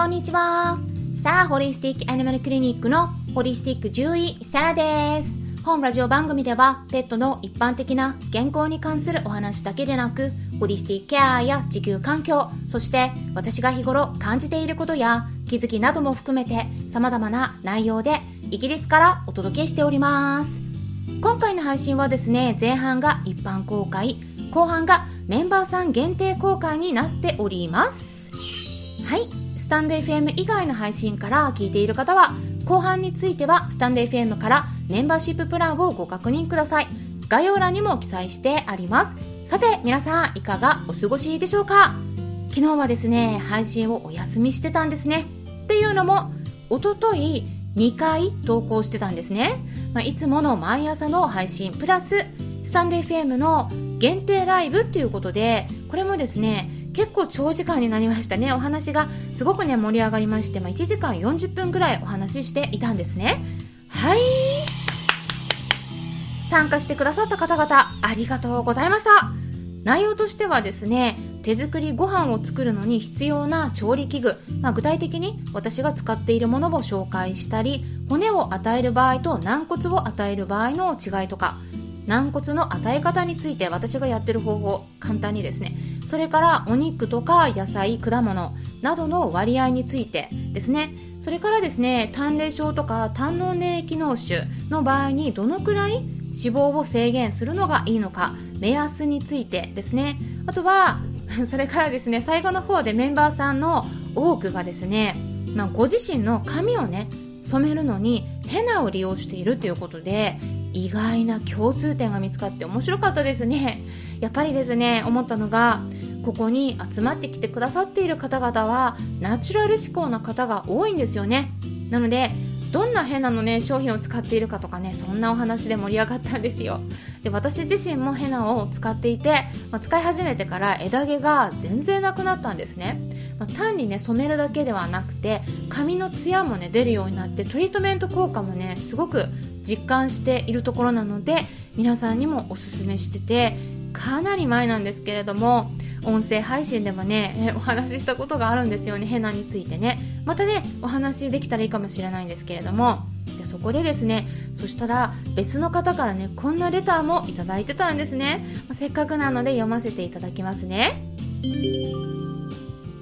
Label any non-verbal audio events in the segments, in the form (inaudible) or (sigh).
こんにちは。サラホリスティックアニマルクリニックのホリスティック獣医、サラです。本ラジオ番組では、ペットの一般的な健康に関するお話だけでなく、ホリスティックケアや地球環境、そして私が日頃感じていることや気づきなども含めて様々な内容でイギリスからお届けしております。今回の配信はですね、前半が一般公開、後半がメンバーさん限定公開になっております。はい。スタンド FM 以外の配信から聞いている方は、後半についてはスタンド FM からメンバーシッププランをご確認ください。概要欄にも記載してあります。さて、皆さんいかがお過ごしでしょうか？昨日はですね、配信をお休みしてたんですね。っていうのも、おととい2回投稿してたんですね。まあ、いつもの毎朝の配信、プラス、スタンド FM の限定ライブっていうことで、これもですね、結構長時間になりましたね。お話がすごくね、盛り上がりまして、まあ、1時間40分ぐらいお話ししていたんですね。はい。参加してくださった方々、ありがとうございました。内容としてはですね、手作りご飯を作るのに必要な調理器具、まあ、具体的に私が使っているものを紹介したり、骨を与える場合と軟骨を与える場合の違いとか、軟骨の与え方について私がやってる方法簡単にですねそれからお肉とか野菜果物などの割合についてですねそれからですね胆霊症とか胆の粘液脳腫の場合にどのくらい脂肪を制限するのがいいのか目安についてですねあとは (laughs) それからですね最後の方でメンバーさんの多くがですね、まあ、ご自身の髪をね染めるのにヘナを利用しているということで意外な共通点が見つかって面白かったですね。やっぱりですね思ったのがここに集まってきてくださっている方々はナチュラル思考な方が多いんですよね。なのでどんなヘナのね商品を使っているかとかねそんなお話で盛り上がったんですよ。で私自身もヘナを使っていて、まあ、使い始めてから枝毛が全然なくなったんですね、まあ、単にね染めるだけではなくて髪のツヤもね出るようになってトリートメント効果もねすごく実感しているところなので皆さんにもおすすめしててかなり前なんですけれども音声配信でもねお話ししたことがあるんですよねヘナについてね。またねお話できたらいいかもしれないんですけれども。でそこでですねそしたら別の方からねこんなレターもいただいてたんですね。せっかくなので読ませていただきますね。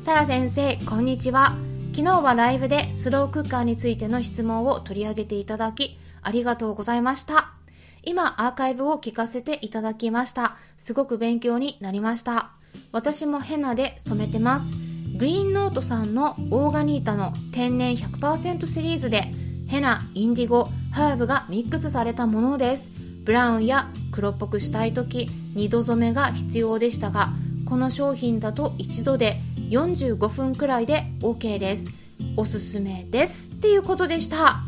サラ先生こんにちは。昨日はライブでスロークッカーについての質問を取り上げていただきありがとうございました。今、アーカイブを聞かせていただきました。すごく勉強になりました。私もヘナで染めてます。グリーンノートさんのオーガニータの天然100%シリーズで、ヘナ、インディゴ、ハーブがミックスされたものです。ブラウンや黒っぽくしたいとき、2度染めが必要でしたが、この商品だと一度で45分くらいで OK です。おすすめです。っていうことでした。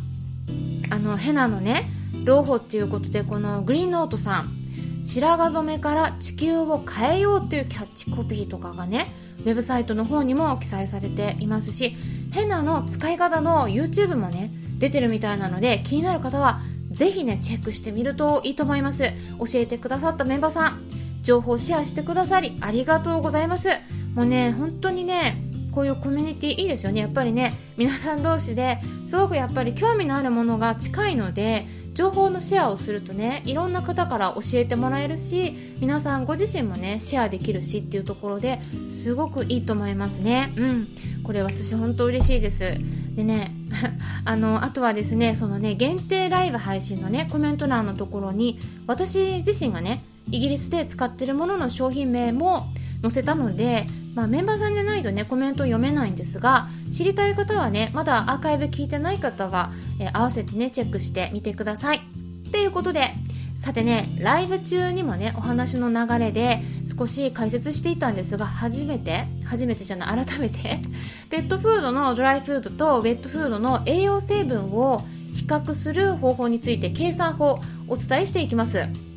あのヘナのね朗報っていうことでこのグリーンノートさん白髪染めから地球を変えようっていうキャッチコピーとかがねウェブサイトの方にも記載されていますしヘナの使い方の YouTube もね出てるみたいなので気になる方はぜひねチェックしてみるといいと思います。教えてくださったメンバーさん情報シェアしてくださりありがとうございます。もうね本当にねこういうコミュニティいいですよね。やっぱりね皆さん同士ですごくやっぱり興味のあるものが近いので情報のシェアをするとねいろんな方から教えてもらえるし皆さんご自身もねシェアできるしっていうところですごくいいと思いますね。うん。これ私本当嬉しいです。でね (laughs) あのあとはですねそのね限定ライブ配信のねコメント欄のところに私自身がねイギリスで使ってるものの商品名も載せたのでまあ、メンバーさんでないとねコメント読めないんですが知りたい方はねまだアーカイブ聞いてない方は、えー、合わせてねチェックしてみてください。っていうことでさてねライブ中にもねお話の流れで少し解説していたんですが初めて初めてじゃない改めて (laughs) ペットフードのドライフードとウェットフードの栄養成分を比較する方法について計算法をお伝えしていきます。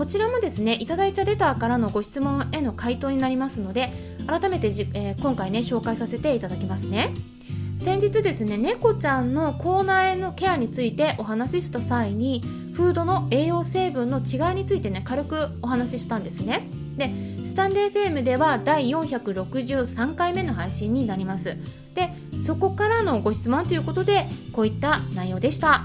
こちらもですねいただいたレターからのご質問への回答になりますので改めてじ、えー、今回ね紹介させていただきますね。先日ですね猫ちゃんの口内のケアについてお話しした際にフードの栄養成分の違いについてね軽くお話ししたんですね。でスタンデー FM では第463回目の配信になります。でそこからのご質問ということでこういった内容でした。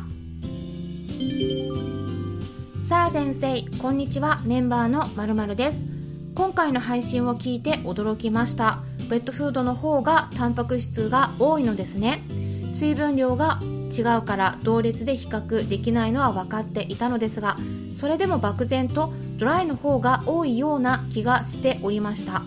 サラ先生こんにちは。メンバーのまるまるです。今回の配信を聞いて驚きました。ペットフードの方がタンパク質が多いのですね。水分量が違うから同列で比較できないのは分かっていたのですがそれでも漠然とドライの方が多いような気がしておりました。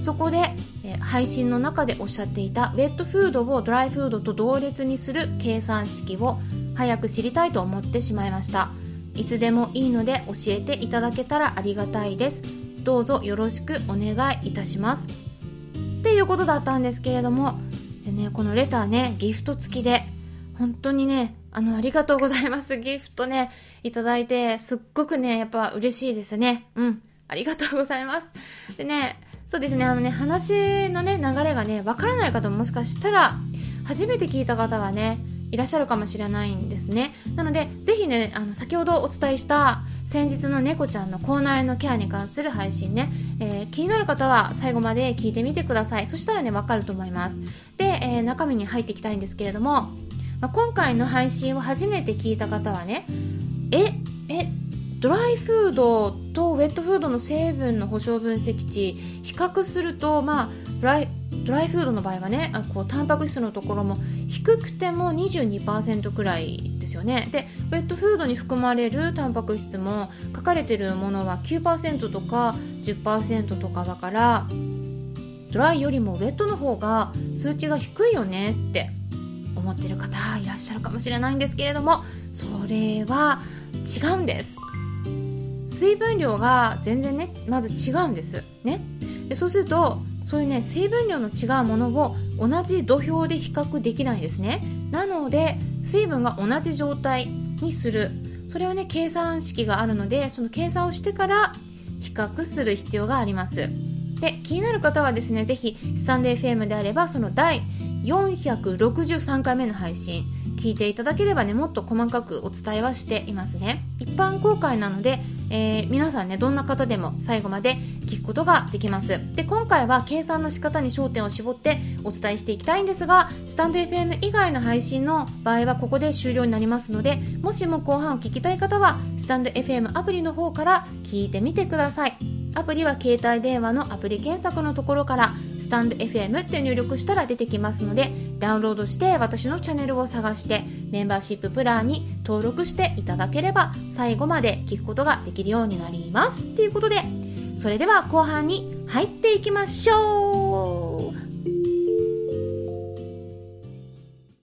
そこで配信の中でおっしゃっていたウェットフードをドライフードと同列にする計算式を早く知りたいと思ってしまいました。いつでもいいので教えていただけたらありがたいです。どうぞよろしくお願いいたします。っていうことだったんですけれどもでねこのレターねギフト付きで本当にねあのありがとうございます。ギフトねいただいてすっごくねやっぱ嬉しいですね。うんありがとうございます。でねそうですね、あのね、話のね、流れがね、わからない方ももしかしたら、初めて聞いた方がね、いらっしゃるかもしれないんですね。なので、ぜひね、あの、先ほどお伝えした先日の猫ちゃんの口内のケアに関する配信ね、えー、気になる方は最後まで聞いてみてください。そしたらね、わかると思います。で、えー、中身に入っていきたいんですけれども、まあ、今回の配信を初めて聞いた方はね、え、え、ドライフードとウェットフードの成分の保証分析値比較すると、まあ、ドライフードの場合はねあこうタンパク質のところも低くても22%くらいですよね。でウェットフードに含まれるタンパク質も書かれてるものは9%とか10%とかだからドライよりもウェットの方が数値が低いよねって思ってる方いらっしゃるかもしれないんですけれどもそれは違うんです。水分量が全然ねまず違うんですね。でそうするとそういうね水分量の違うものを同じ土俵で比較できないですね。なので水分が同じ状態にする。それをね計算式があるのでその計算をしてから比較する必要があります。で気になる方はですねぜひスタンデー FM であればその第463回目の配信聞いていただければねもっと細かくお伝えはしていますね。一般公開なのでえー、皆さんねどんな方でも最後まで聞くことができます。で今回は計算の仕方に焦点を絞ってお伝えしていきたいんですがスタンド FM 以外の配信の場合はここで終了になりますのでもしも後半を聞きたい方はスタンド FM アプリの方から聞いてみてください。アプリは携帯電話のアプリ検索のところからスタンド FM って入力したら出てきますのでダウンロードして私のチャンネルを探してメンバーシッププランに登録していただければ最後まで聞くことができるようになります。ということでそれでは後半に入っていきましょう。